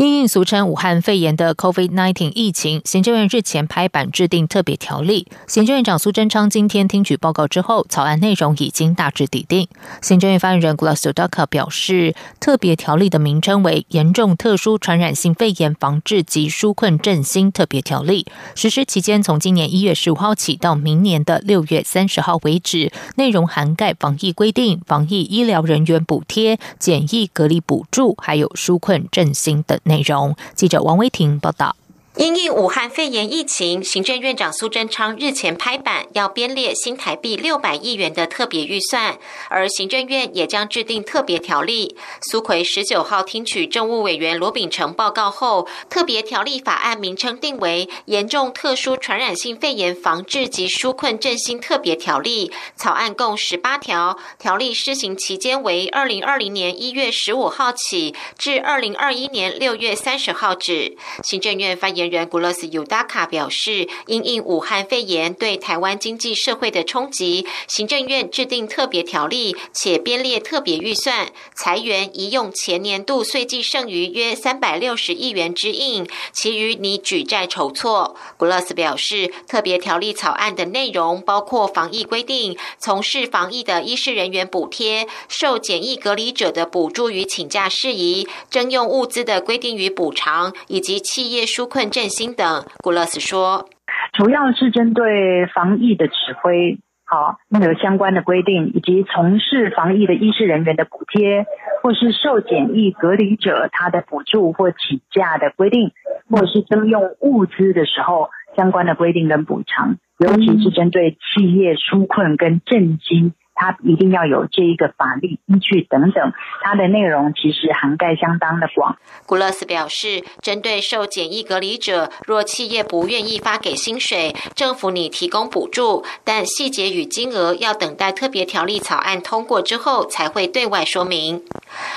因应俗称武汉肺炎的 COVID-19 疫情，行政院日前拍板制定特别条例。行政院长苏贞昌今天听取报告之后，草案内容已经大致拟定。行政院发言人 Glasudaka 表示，特别条例的名称为《严重特殊传染性肺炎防治及纾困振兴特别条例》，实施期间从今年一月十五号起到明年的六月三十号为止，内容涵盖防疫规定、防疫医疗人员补贴、检疫隔离补助，还有纾困振兴等。内容，记者王威婷报道。因应武汉肺炎疫情，行政院长苏贞昌日前拍板，要编列新台币六百亿元的特别预算，而行政院也将制定特别条例。苏奎十九号听取政务委员罗秉成报告后，特别条例法案名称定为《严重特殊传染性肺炎防治及纾困振兴特别条例》，草案共十八条，条例施行期间为二零二零年一月十五号起至二零二一年六月三十号止。行政院发言。人古勒斯尤达卡表示，因应武汉肺炎对台湾经济社会的冲击，行政院制定特别条例，且编列特别预算，裁员宜用前年度税计剩余约三百六十亿元之应，其余拟举债筹措。古勒斯表示，特别条例草案的内容包括防疫规定、从事防疫的医师人员补贴、受检疫隔离者的补助与请假事宜、征用物资的规定与补偿，以及企业纾困振兴等，古勒斯说，主要是针对防疫的指挥，好，那个相关的规定，以及从事防疫的医师人员的补贴，或是受检疫隔离者他的补助或请假的规定，或者是征用物资的时候相关的规定跟补偿，尤其是针对企业纾困跟振兴。它一定要有这一个法律依据等等，它的内容其实涵盖相当的广。古勒斯表示，针对受检疫隔离者，若企业不愿意发给薪水，政府拟提供补助，但细节与金额要等待特别条例草案通过之后才会对外说明。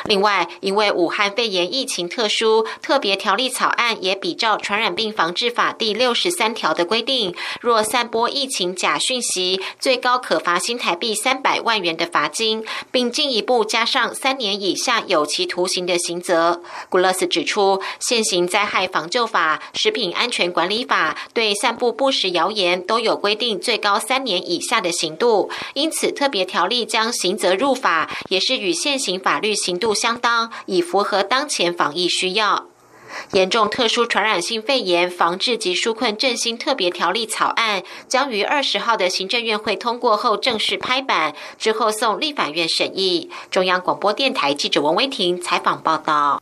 另外，因为武汉肺炎疫情特殊，特别条例草案也比照《传染病防治法》第六十三条的规定，若散播疫情假讯息，最高可罚新台币三百。百万元的罚金，并进一步加上三年以下有期徒刑的刑责。古勒斯指出，现行灾害防救法、食品安全管理法对散布不实谣言都有规定最高三年以下的刑度，因此特别条例将刑责入法，也是与现行法律刑度相当，以符合当前防疫需要。严重特殊传染性肺炎防治及纾困振兴特别条例草案将于二十号的行政院会通过后正式拍板，之后送立法院审议。中央广播电台记者王威婷采访报道。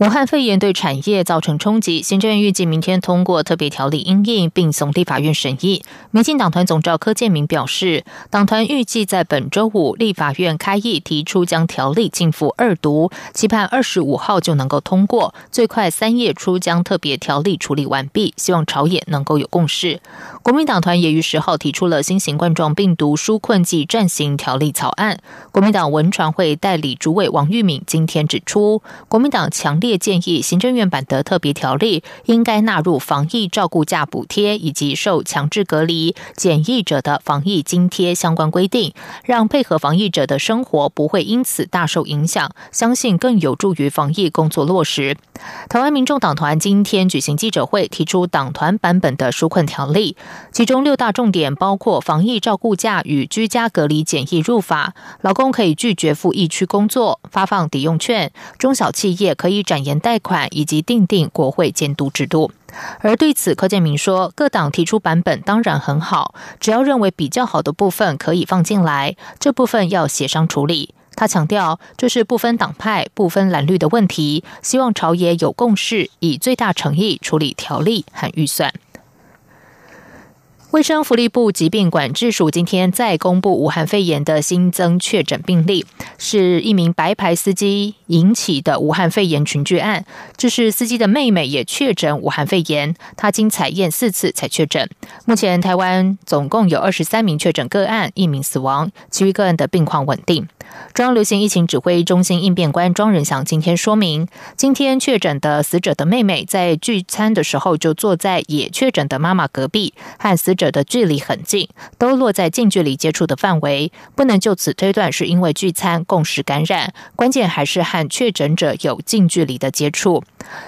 武汉肺炎对产业造成冲击，行政院预计明天通过特别条例应应，并送立法院审议。民进党团总召柯建明表示，党团预计在本周五立法院开议，提出将条例进赴二读，期盼二十五号就能够通过，最快三月初将特别条例处理完毕，希望朝野能够有共识。国民党团也于十号提出了新型冠状病毒纾困剂暂行条例草案。国民党文传会代理主委王玉敏今天指出，国民党强烈。也建议行政院版的特别条例应该纳入防疫照顾假补贴以及受强制隔离检疫者的防疫津贴相关规定，让配合防疫者的生活不会因此大受影响，相信更有助于防疫工作落实。台湾民众党团今天举行记者会，提出党团版本的纾困条例，其中六大重点包括防疫照顾假与居家隔离检疫入法，劳工可以拒绝赴疫区工作，发放抵用券，中小企业可以展。延贷款以及定定国会监督制度，而对此柯建明说，各党提出版本当然很好，只要认为比较好的部分可以放进来，这部分要协商处理。他强调，这是不分党派、不分蓝绿的问题，希望朝野有共识，以最大诚意处理条例和预算。卫生福利部疾病管制署今天再公布武汉肺炎的新增确诊病例，是一名白牌司机引起的武汉肺炎群聚案。这是司机的妹妹也确诊武汉肺炎，她经采验四次才确诊。目前台湾总共有二十三名确诊个案，一名死亡，其余个案的病况稳定。中央流行疫情指挥中心应变官庄仁祥今天说明，今天确诊的死者的妹妹在聚餐的时候就坐在也确诊的妈妈隔壁，和死者的距离很近，都落在近距离接触的范围，不能就此推断是因为聚餐共识感染，关键还是和确诊者有近距离的接触。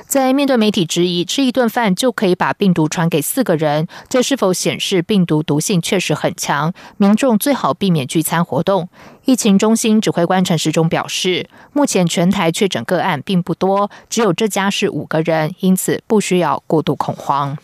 在面对媒体质疑，吃一顿饭就可以把病毒传给四个人，这是否显示病毒毒性确实很强？民众最好避免聚餐活动。疫情中心指挥官陈时中表示，目前全台确诊个案并不多，只有这家是五个人，因此不需要过度恐慌。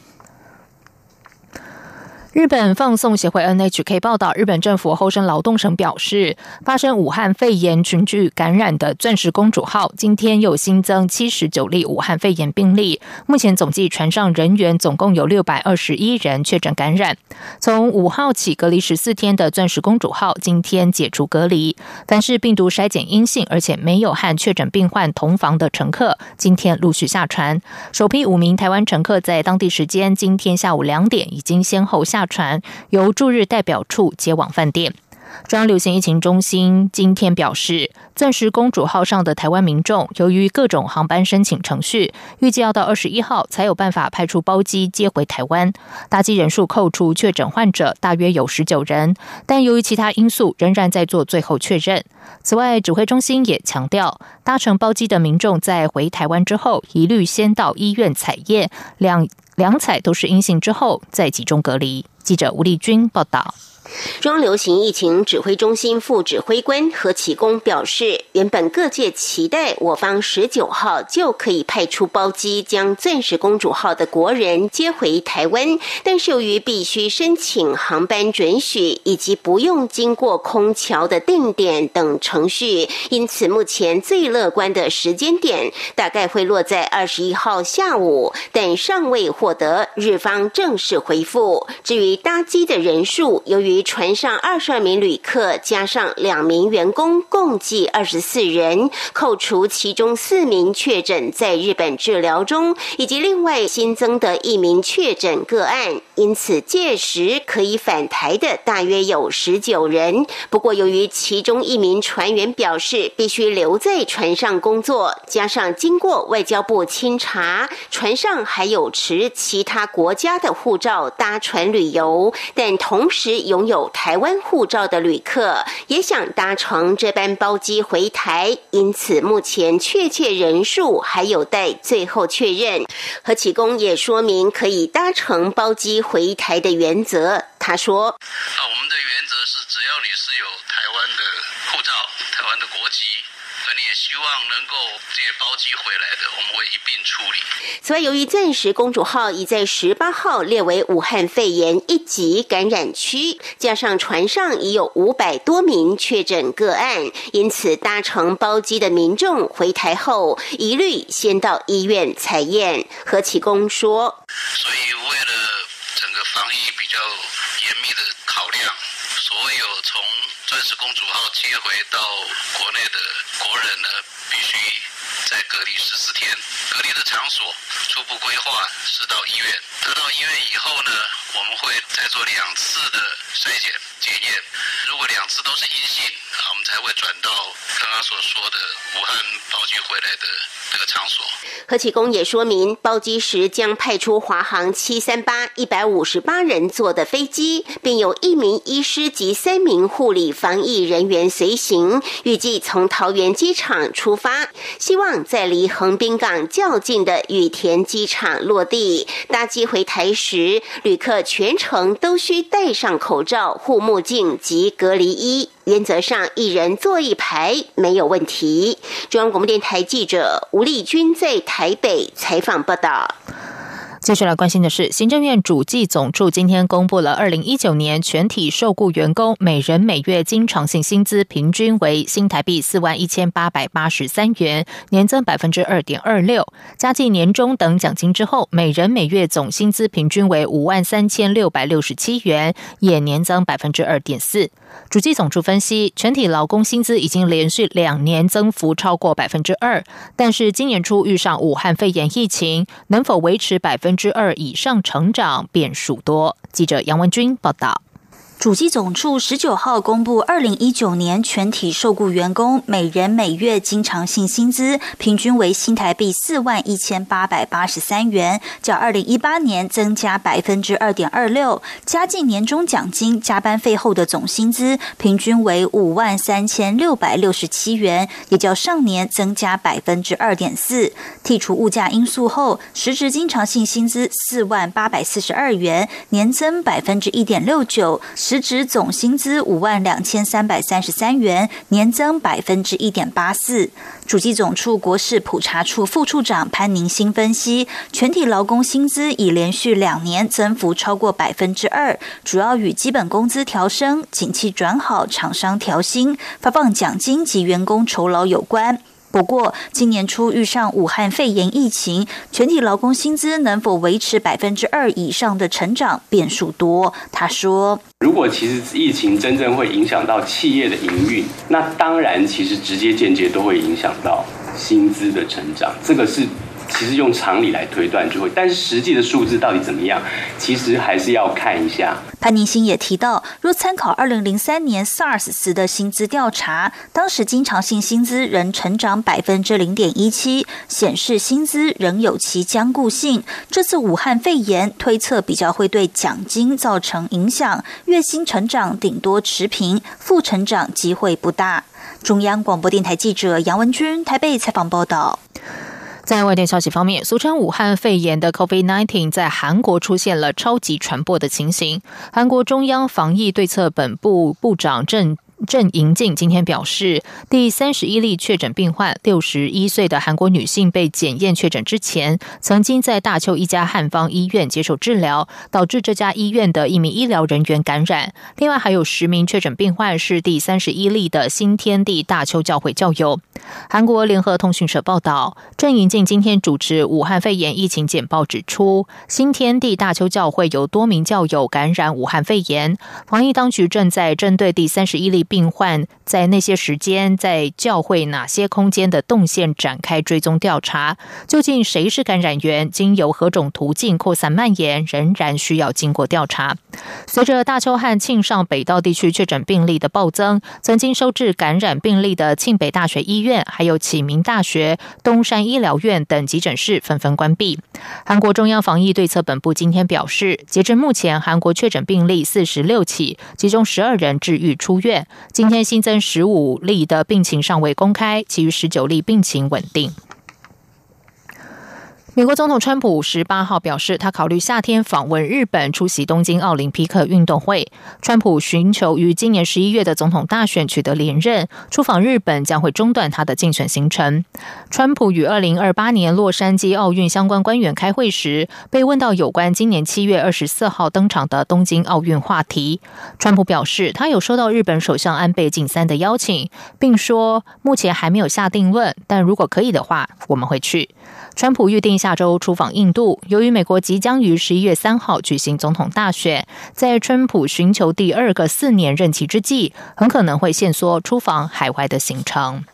日本放送协会 NHK 报道，日本政府后生劳动省表示，发生武汉肺炎群聚感染的“钻石公主号”今天又新增七十九例武汉肺炎病例，目前总计船上人员总共有六百二十一人确诊感染。从五号起隔离十四天的“钻石公主号”今天解除隔离，凡是病毒筛检阴性而且没有和确诊病患同房的乘客，今天陆续下船。首批五名台湾乘客在当地时间今天下午两点已经先后下。下船由驻日代表处接往饭店。中央流行疫情中心今天表示，钻石公主号上的台湾民众，由于各种航班申请程序，预计要到二十一号才有办法派出包机接回台湾。搭机人数扣除确诊患者，大约有十九人，但由于其他因素，仍然在做最后确认。此外，指挥中心也强调，搭乘包机的民众在回台湾之后，一律先到医院采验，两两彩都是阴性之后，再集中隔离。记者吴丽君报道。中流行疫情指挥中心副指挥官何启功表示，原本各界期待我方十九号就可以派出包机将“钻石公主号”的国人接回台湾，但是由于必须申请航班准许以及不用经过空桥的定点等程序，因此目前最乐观的时间点大概会落在二十一号下午，但尚未获得日方正式回复。至于搭机的人数，由于船上二十二名旅客加上两名员工，共计二十四人。扣除其中四名确诊在日本治疗中，以及另外新增的一名确诊个案，因此届时可以返台的大约有十九人。不过，由于其中一名船员表示必须留在船上工作，加上经过外交部清查，船上还有持其他国家的护照搭船旅游，但同时拥有台湾护照的旅客也想搭乘这班包机回台，因此目前确切人数还有待最后确认。何启功也说明可以搭乘包机回台的原则。他说：“啊，我们的原则是，只要你是有台湾的护照、台湾的国籍。”你也希望能够这些包机回来的，我们会一并处理。此外，由于钻石公主号已在十八号列为武汉肺炎一级感染区，加上船上已有五百多名确诊个案，因此搭乘包机的民众回台后，一律先到医院采验。何启功说：“所以为了整个防疫比较严密的考量，所有从钻石公主号接回到国内的。”国人呢，必须在隔离十四天。隔离的场所初步规划是到医院。得到医院以后呢，我们会再做两次的筛检检验。如果两次都是阴性，啊，我们才会转到刚刚所说的武汉包机回来的这个场所。何启功也说明，包机时将派出华航七三八一百五十八人坐的飞机，并有一名医师及三名护理防疫人员随行。预计从桃园机场出发，希望在离横滨港。较近的羽田机场落地，搭机回台时，旅客全程都需戴上口罩、护目镜及隔离衣。原则上，一人坐一排没有问题。中央广播电台记者吴丽君在台北采访报道。接下来关心的是，行政院主计总处今天公布了二零一九年全体受雇员工每人每月经常性薪资平均为新台币四万一千八百八十三元，年增百分之二点二六。加计年终等奖金之后，每人每月总薪资平均为五万三千六百六十七元，也年增百分之二点四。主计总处分析，全体劳工薪资已经连续两年增幅超过百分之二，但是今年初遇上武汉肺炎疫情，能否维持百分？分之二以上成长变数多。记者杨文军报道。主机总处十九号公布，二零一九年全体受雇员工每人每月经常性薪资平均为新台币四万一千八百八十三元，较二零一八年增加百分之二点二六。加进年终奖金、加班费后的总薪资平均为五万三千六百六十七元，也较上年增加百分之二点四。剔除物价因素后，实质经常性薪资四万八百四十二元，年增百分之一点六九。实值总薪资五万两千三百三十三元，年增百分之一点八四。主计总处国事普查处副处长潘宁新分析，全体劳工薪资已连续两年增幅超过百分之二，主要与基本工资调升、景气转好、厂商调薪、发放奖金及员工酬劳有关。不过，今年初遇上武汉肺炎疫情，全体劳工薪资能否维持百分之二以上的成长，变数多。他说：“如果其实疫情真正会影响到企业的营运，那当然其实直接间接都会影响到薪资的成长。这个是。”其实用常理来推断就会，但是实际的数字到底怎么样，其实还是要看一下。潘宁新也提到，若参考二零零三年 SARS 时的薪资调查，当时经常性薪资仍成长百分之零点一七，显示薪资仍有其僵固性。这次武汉肺炎推测比较会对奖金造成影响，月薪成长顶多持平，负成长机会不大。中央广播电台记者杨文君台北采访报道。在外电消息方面，俗称武汉肺炎的 COVID-19 在韩国出现了超级传播的情形。韩国中央防疫对策本部部长郑。郑银静今天表示，第三十一例确诊病患，六十一岁的韩国女性被检验确诊之前，曾经在大邱一家汉方医院接受治疗，导致这家医院的一名医疗人员感染。另外还有十名确诊病患是第三十一例的新天地大邱教会教友。韩国联合通讯社报道，郑银静今天主持武汉肺炎疫情简报指出，新天地大邱教会有多名教友感染武汉肺炎，防疫当局正在针对第三十一例。病患在那些时间在教会哪些空间的动线展开追踪调查，究竟谁是感染源，经由何种途径扩散蔓延，仍然需要经过调查。随着大邱和庆尚北道地区确诊病例的暴增，曾经收治感染病例的庆北大学医院、还有启明大学、东山医疗院等急诊室纷纷关闭。韩国中央防疫对策本部今天表示，截至目前，韩国确诊病例四十六起，其中十二人治愈出院。今天新增十五例的病情尚未公开，其余十九例病情稳定。美国总统川普十八号表示，他考虑夏天访问日本，出席东京奥林匹克运动会。川普寻求于今年十一月的总统大选取得连任，出访日本将会中断他的竞选行程。川普与二零二八年洛杉矶奥运相关官员开会时，被问到有关今年七月二十四号登场的东京奥运话题，川普表示，他有收到日本首相安倍晋三的邀请，并说目前还没有下定论，但如果可以的话，我们会去。川普预定下周出访印度。由于美国即将于十一月三号举行总统大选，在川普寻求第二个四年任期之际，很可能会限缩出访海外的行程。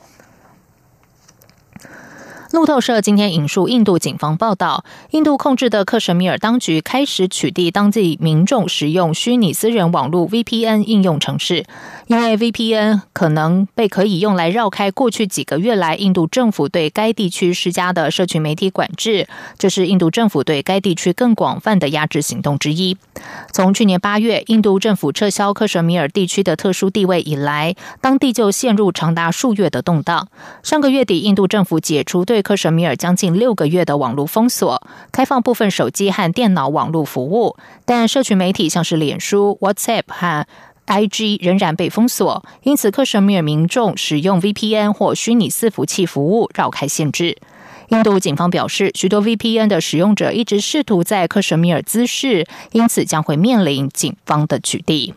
路透社今天引述印度警方报道，印度控制的克什米尔当局开始取缔当地民众使用虚拟私人网络 VPN 应用程式，因为 VPN 可能被可以用来绕开过去几个月来印度政府对该地区施加的社群媒体管制，这是印度政府对该地区更广泛的压制行动之一。从去年八月印度政府撤销克什米尔地区的特殊地位以来，当地就陷入长达数月的动荡。上个月底，印度政府解除对克什米尔将近六个月的网络封锁，开放部分手机和电脑网络服务，但社群媒体像是脸书、WhatsApp 和 IG 仍然被封锁。因此，克什米尔民众使用 VPN 或虚拟伺服器服务绕开限制。印度警方表示，许多 VPN 的使用者一直试图在克什米尔滋事，因此将会面临警方的取缔。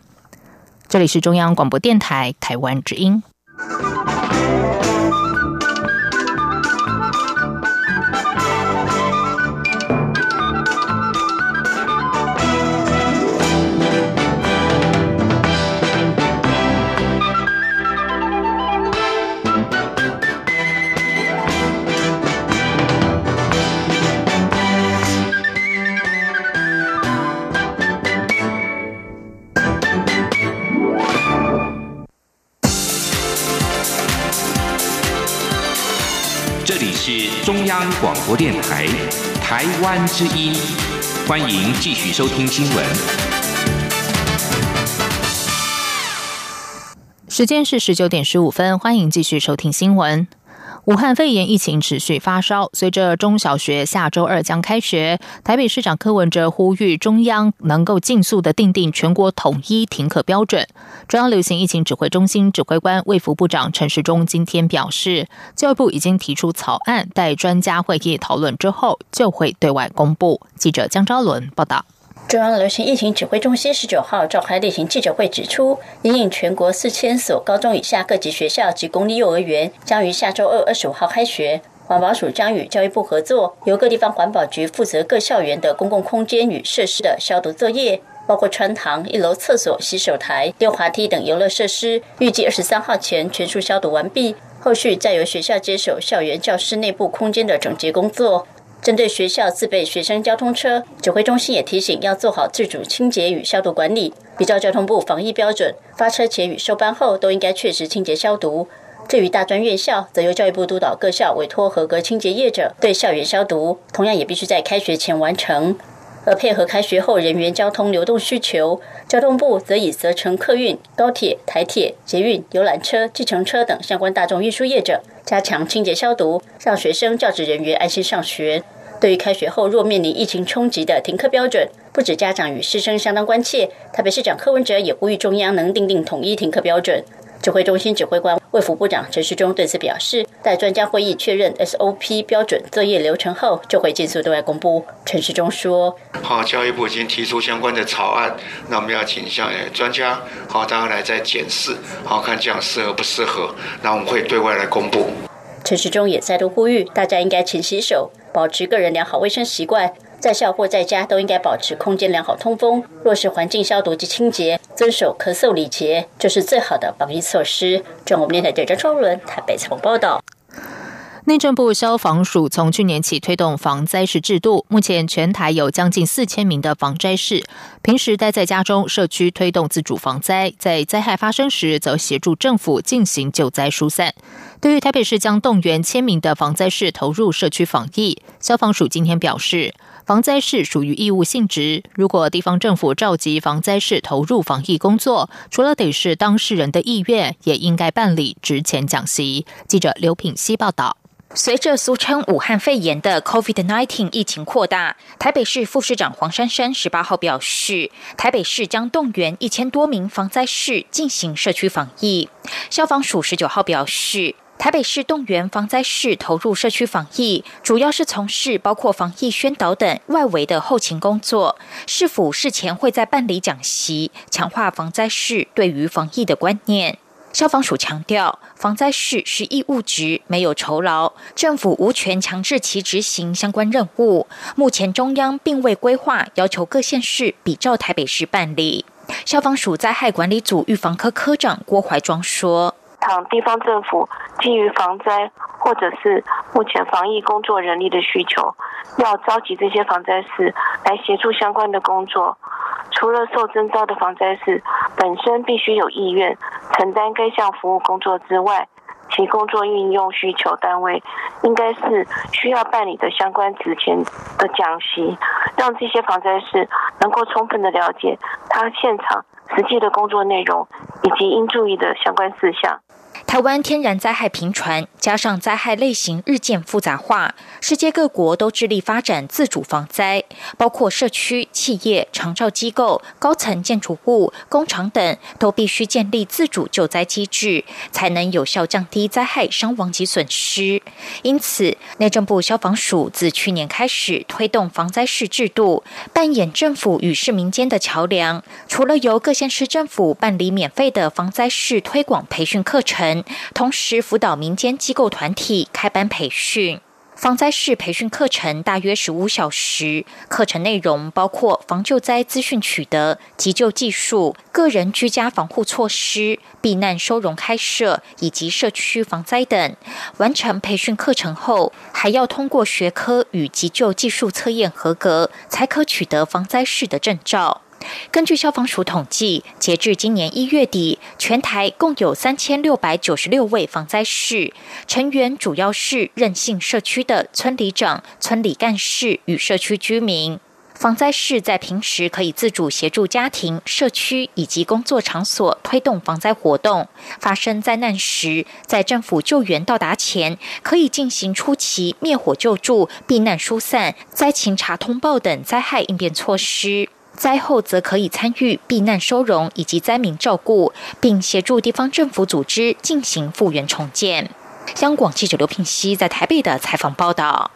这里是中央广播电台台湾之音。是中央广播电台台湾之音，欢迎继续收听新闻。时间是十九点十五分，欢迎继续收听新闻。武汉肺炎疫情持续发烧，随着中小学下周二将开学，台北市长柯文哲呼吁中央能够尽速的订定全国统一停课标准。中央流行疫情指挥中心指挥官卫福部长陈时中今天表示，教育部已经提出草案，待专家会议讨论之后就会对外公布。记者江昭伦报道。中央流行疫情指挥中心十九号召开例行记者会，指出，因应全国四千所高中以下各级学校及公立幼儿园将于下周二二十五号开学，环保署将与教育部合作，由各地方环保局负责各校园的公共空间与设施的消毒作业，包括穿堂、一楼厕所、洗手台、溜滑梯等游乐设施，预计二十三号前全数消毒完毕，后续再由学校接手校园教室内部空间的整洁工作。针对学校自备学生交通车，指挥中心也提醒要做好自主清洁与消毒管理，比照交通部防疫标准，发车前与收班后都应该确实清洁消毒。至于大专院校，则由教育部督导各校委托合格清洁业者对校园消毒，同样也必须在开学前完成。而配合开学后人员交通流动需求，交通部则以责成客运、高铁、台铁、捷运、游览车、计程车等相关大众运输业者。加强清洁消毒，让学生、教职人员安心上学。对于开学后若面临疫情冲击的停课标准，不止家长与师生相当关切，特别是长柯文哲也呼吁中央能订定统一停课标准。指挥中心指挥官卫福部长陈时中对此表示，待专家会议确认 SOP 标准作业流程后，就会尽速对外公布。陈时中说：“好，教育部已经提出相关的草案，那我们要请向专家好，大家来再检视，好看这样适合不适合，那我们会对外来公布。”陈时中也再度呼吁大家应该勤洗手，保持个人良好卫生习惯，在校或在家都应该保持空间良好通风，落实环境消毒及清洁，遵守咳嗽礼节，就是最好的防疫措施。中央电台记者张伦台北采访报道。内政部消防署从去年起推动防灾士制度，目前全台有将近四千名的防灾士，平时待在家中，社区推动自主防灾，在灾害发生时则协助政府进行救灾疏散。对于台北市将动员千名的防灾士投入社区防疫，消防署今天表示，防灾士属于义务性质，如果地方政府召集防灾士投入防疫工作，除了得是当事人的意愿，也应该办理值钱讲习。记者刘品希报道。随着俗称武汉肺炎的 COVID-19 疫情扩大，台北市副市长黄珊珊十八号表示，台北市将动员一千多名防灾士进行社区防疫。消防署十九号表示，台北市动员防灾士投入社区防疫，主要是从事包括防疫宣导等外围的后勤工作。市府事前会在办理讲习，强化防灾士对于防疫的观念。消防署强调，防灾士是义务职，没有酬劳，政府无权强制其执行相关任务。目前中央并未规划要求各县市比照台北市办理。消防署灾害管理组预防科科长郭怀庄说：“倘地方政府基于防灾或者是目前防疫工作人力的需求，要召集这些防灾士来协助相关的工作。”除了受征召的防灾士本身必须有意愿承担该项服务工作之外，其工作运用需求单位应该是需要办理的相关职前的讲习，让这些防灾士能够充分的了解他现场实际的工作内容以及应注意的相关事项。台湾天然灾害频传，加上灾害类型日渐复杂化，世界各国都致力发展自主防灾，包括社区、企业、长照机构、高层建筑物、工厂等，都必须建立自主救灾机制，才能有效降低灾害伤亡及损失。因此，内政部消防署自去年开始推动防灾市制度，扮演政府与市民间的桥梁。除了由各县市政府办理免费的防灾市推广培训课程。同时辅导民间机构团体开班培训，防灾式培训课程大约十五小时。课程内容包括防救灾资讯取得、急救技术、个人居家防护措施、避难收容开设以及社区防灾等。完成培训课程后，还要通过学科与急救技术测验合格，才可取得防灾式的证照。根据消防署统计，截至今年一月底，全台共有三千六百九十六位防灾士成员，主要是任性社区的村里长、村里干事与社区居民。防灾士在平时可以自主协助家庭、社区以及工作场所推动防灾活动。发生灾难时，在政府救援到达前，可以进行初期灭火救助、避难疏散、灾情查通报等灾害应变措施。灾后则可以参与避难收容以及灾民照顾，并协助地方政府组织进行复原重建。香港记者刘聘熙在台北的采访报道。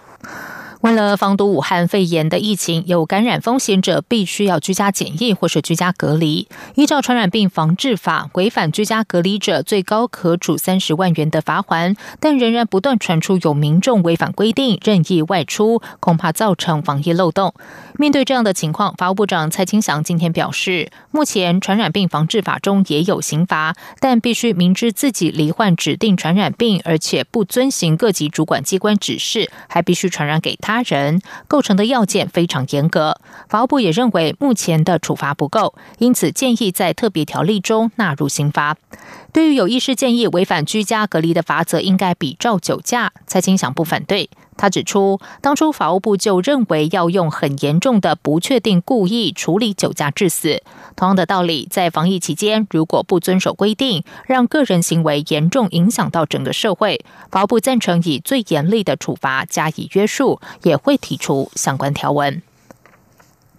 为了防堵武汉肺炎的疫情，有感染风险者必须要居家检疫或是居家隔离。依照传染病防治法，违反居家隔离者，最高可处三十万元的罚款。但仍然不断传出有民众违反规定任意外出，恐怕造成防疫漏洞。面对这样的情况，法务部长蔡清祥今天表示，目前传染病防治法中也有刑罚，但必须明知自己罹患指定传染病，而且不遵行各级主管机关指示，还必须传染给他。他人构成的要件非常严格，法务部也认为目前的处罚不够，因此建议在特别条例中纳入刑罚。对于有医师建议违反居家隔离的法则，应该比照酒驾，蔡清祥不反对。他指出，当初法务部就认为要用很严重的不确定故意处理酒驾致死。同样的道理，在防疫期间，如果不遵守规定，让个人行为严重影响到整个社会，法务部赞成以最严厉的处罚加以约束，也会提出相关条文。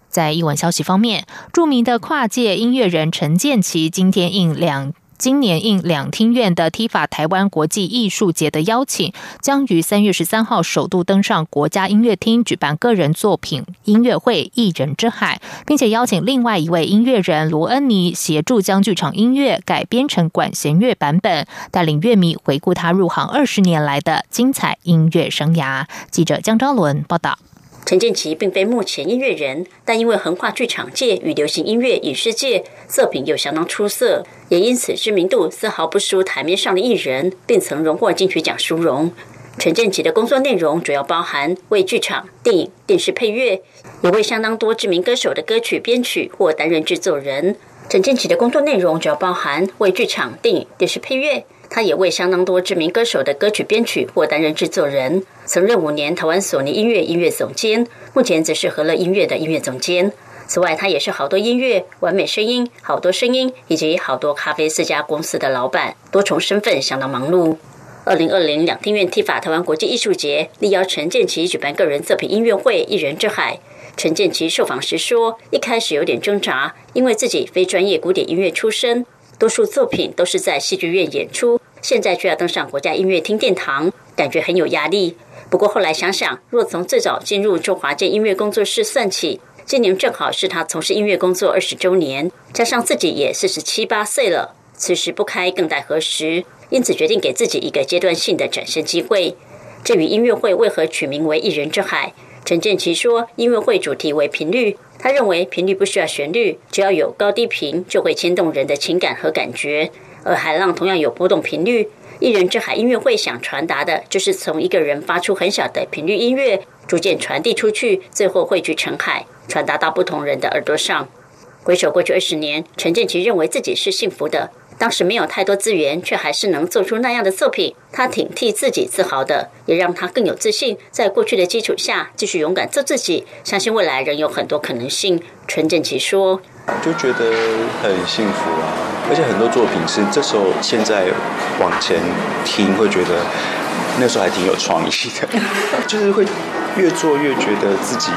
在译文消息方面，著名的跨界音乐人陈建奇今天应两。今年应两厅院的 T 法台湾国际艺术节的邀请，将于三月十三号首度登上国家音乐厅举办个人作品音乐会《艺人之海》，并且邀请另外一位音乐人罗恩尼协助将剧场音乐改编成管弦乐版本，带领乐迷回顾他入行二十年来的精彩音乐生涯。记者江昭伦报道。陈建奇并非目前音乐人，但因为横跨剧场界与流行音乐影视界，作品又相当出色，也因此知名度丝毫不输台面上的艺人，并曾荣获金曲奖殊荣。陈建奇的工作内容主要包含为剧场、电影、电视配乐，也为相当多知名歌手的歌曲编曲或担任制作人。陈建奇的工作内容主要包含为剧场、电影、电视配乐。他也为相当多知名歌手的歌曲编曲或担任制作人，曾任五年台湾索尼音乐音乐总监，目前则是和乐音乐的音乐总监。此外，他也是好多音乐、完美声音、好多声音以及好多咖啡四家公司的老板，多重身份相当忙碌。二零二零两厅院 T 法台湾国际艺术节力邀陈建奇举办个人作品音乐会《一人之海》。陈建奇受访时说，一开始有点挣扎，因为自己非专业古典音乐出身。多数作品都是在戏剧院演出，现在却要登上国家音乐厅殿堂，感觉很有压力。不过后来想想，若从最早进入中华建音乐工作室算起，今年正好是他从事音乐工作二十周年，加上自己也四十七八岁了，此时不开更待何时？因此决定给自己一个阶段性的展现机会。至于音乐会为何取名为“一人之海”，陈建奇说，音乐会主题为频率。他认为频率不需要旋律，只要有高低频就会牵动人的情感和感觉。而海浪同样有波动频率。一人之海音乐会想传达的就是从一个人发出很小的频率音乐，逐渐传递出去，最后汇聚成海，传达到不同人的耳朵上。回首过去二十年，陈建奇认为自己是幸福的。当时没有太多资源，却还是能做出那样的作品，他挺替自己自豪的，也让他更有自信。在过去的基础下，继续勇敢做自己，相信未来仍有很多可能性。陈建奇说：“就觉得很幸福啊。”而且很多作品是这时候现在往前听会觉得那时候还挺有创意的，就是会越做越觉得自己。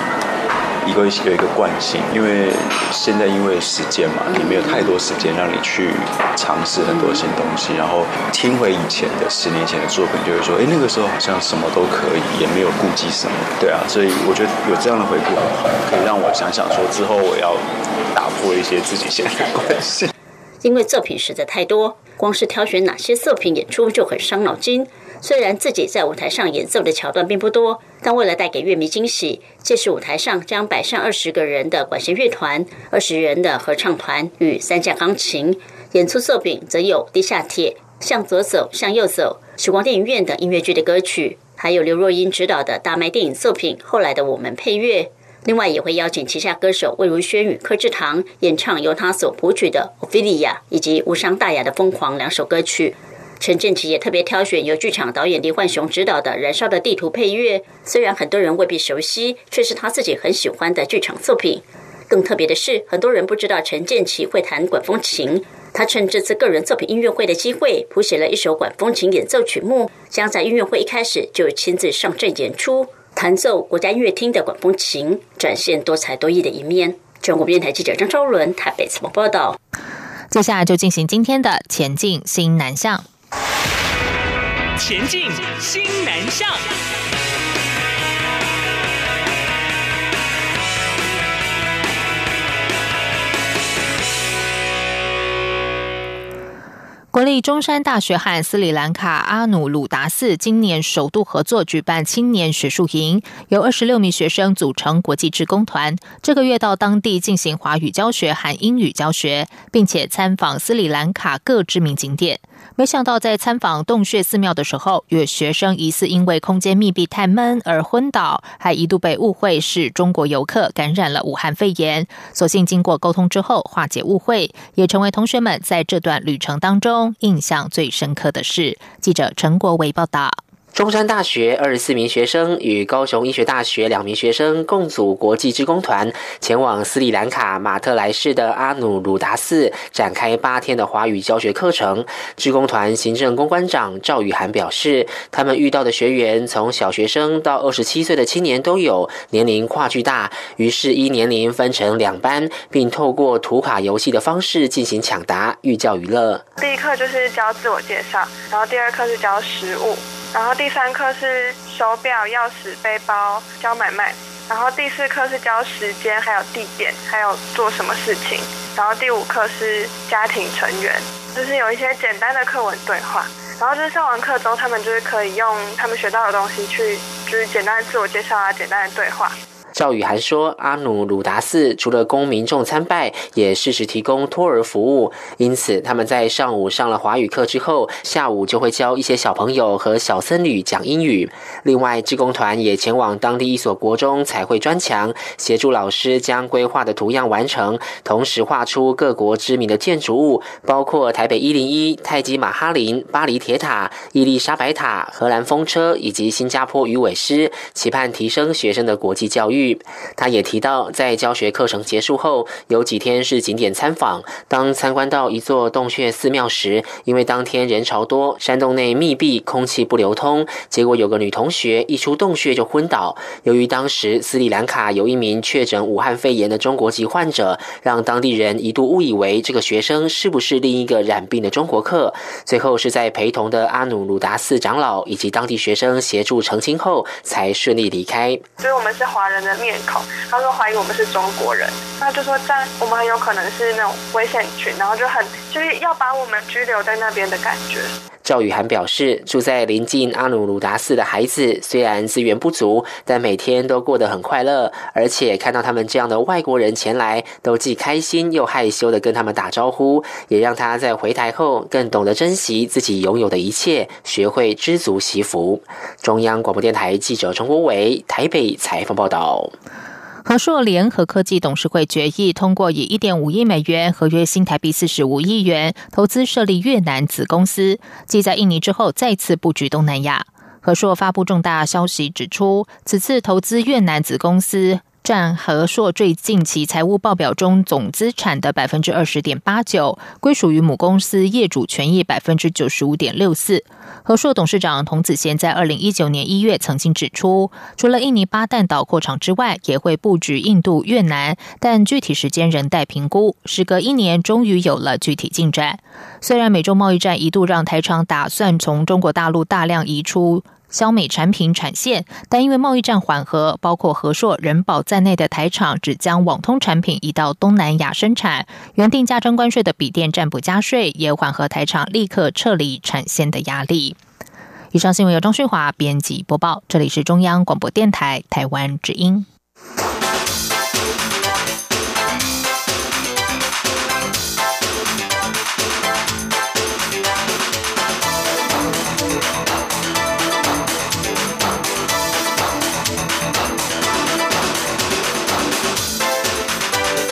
一个有一个惯性，因为现在因为时间嘛，你没有太多时间让你去尝试很多新东西。然后听回以前的十年前的作品，就会说，哎，那个时候好像什么都可以，也没有顾忌什么。对啊，所以我觉得有这样的回顾，可以让我想想说，之后我要打破一些自己现在的惯性。因为作品实在太多，光是挑选哪些作品演出就很伤脑筋。虽然自己在舞台上演奏的桥段并不多，但为了带给乐迷惊喜，届时舞台上将摆上二十个人的管弦乐团、二十人的合唱团与三架钢琴。演出作品则有《地下铁》、《向左走，向右走》、时光电影院等音乐剧的歌曲，还有刘若英执导的大卖电影作品《后来的我们》配乐。另外，也会邀请旗下歌手魏如萱与柯志堂演唱由他所谱曲的《奥菲利亚》以及无伤大雅的《疯狂》两首歌曲。陈建奇也特别挑选由剧场导演李焕雄执导的《燃烧的地图》配乐，虽然很多人未必熟悉，却是他自己很喜欢的剧场作品。更特别的是，很多人不知道陈建奇会弹管风琴，他趁这次个人作品音乐会的机会，谱写了一首管风琴演奏曲目，将在音乐会一开始就亲自上阵演出，弹奏国家音乐厅的管风琴，展现多才多艺的一面。中国电台记者张昭伦台北采访报道。接下来就进行今天的前进新南向。前进，新南向。国立中山大学和斯里兰卡阿努鲁达寺今年首度合作举办青年学术营，由二十六名学生组成国际志工团，这个月到当地进行华语教学和英语教学，并且参访斯里兰卡各知名景点。没想到在参访洞穴寺庙的时候，有学生疑似因为空间密闭太闷而昏倒，还一度被误会是中国游客感染了武汉肺炎。所幸经过沟通之后化解误会，也成为同学们在这段旅程当中印象最深刻的事。记者陈国伟报道。中山大学二十四名学生与高雄医学大学两名学生共组国际职工团，前往斯里兰卡马特莱市的阿努鲁达寺展开八天的华语教学课程。职工团行政公关长赵宇涵表示，他们遇到的学员从小学生到二十七岁的青年都有，年龄跨巨大，于是依年龄分成两班，并透过图卡游戏的方式进行抢答、寓教于乐。第一课就是教自我介绍，然后第二课是教食物。然后第三课是手表、钥匙、背包教买卖，然后第四课是教时间，还有地点，还有做什么事情。然后第五课是家庭成员，就是有一些简单的课文对话。然后就是上完课之后，他们就是可以用他们学到的东西去，就是简单的自我介绍啊，简单的对话。赵宇涵说：“阿努鲁达寺除了供民众参拜，也适时提供托儿服务。因此，他们在上午上了华语课之后，下午就会教一些小朋友和小僧侣讲英语。另外，志工团也前往当地一所国中彩绘砖墙，协助老师将规划的图样完成，同时画出各国知名的建筑物，包括台北一零一、泰姬玛哈林、巴黎铁塔、伊丽莎白塔、荷兰风车以及新加坡鱼尾狮，期盼提升学生的国际教育。”他也提到，在教学课程结束后，有几天是景点参访。当参观到一座洞穴寺庙时，因为当天人潮多，山洞内密闭，空气不流通，结果有个女同学一出洞穴就昏倒。由于当时斯里兰卡有一名确诊武汉肺炎的中国籍患者，让当地人一度误以为这个学生是不是另一个染病的中国客。最后是在陪同的阿努鲁达寺长老以及当地学生协助澄清后，才顺利离开。所以我们是华人的。面孔，他说怀疑我们是中国人，他就说在我们很有可能是那种危险群，然后就很就是要把我们拘留在那边的感觉。赵宇涵表示，住在临近阿努鲁达寺的孩子虽然资源不足，但每天都过得很快乐，而且看到他们这样的外国人前来，都既开心又害羞的跟他们打招呼，也让他在回台后更懂得珍惜自己拥有的一切，学会知足惜福。中央广播电台记者陈国伟台北采访报道。和硕联合科技董事会决议通过，以一点五亿美元合约新台币四十五亿元投资设立越南子公司，即在印尼之后再次布局东南亚。和硕发布重大消息，指出此次投资越南子公司。占和硕最近期财务报表中总资产的百分之二十点八九，归属于母公司业主权益百分之九十五点六四。和硕董事长童子贤在二零一九年一月曾经指出，除了印尼巴旦岛扩厂之外，也会布局印度、越南，但具体时间仍待评估。时隔一年，终于有了具体进展。虽然美洲贸易战一度让台厂打算从中国大陆大量移出。消美产品产线，但因为贸易战缓和，包括和硕、人保在内的台厂只将网通产品移到东南亚生产，原定加征关税的笔电占补加税，也缓和台厂立刻撤离产线的压力。以上新闻由张旭华编辑播报，这里是中央广播电台台湾之音。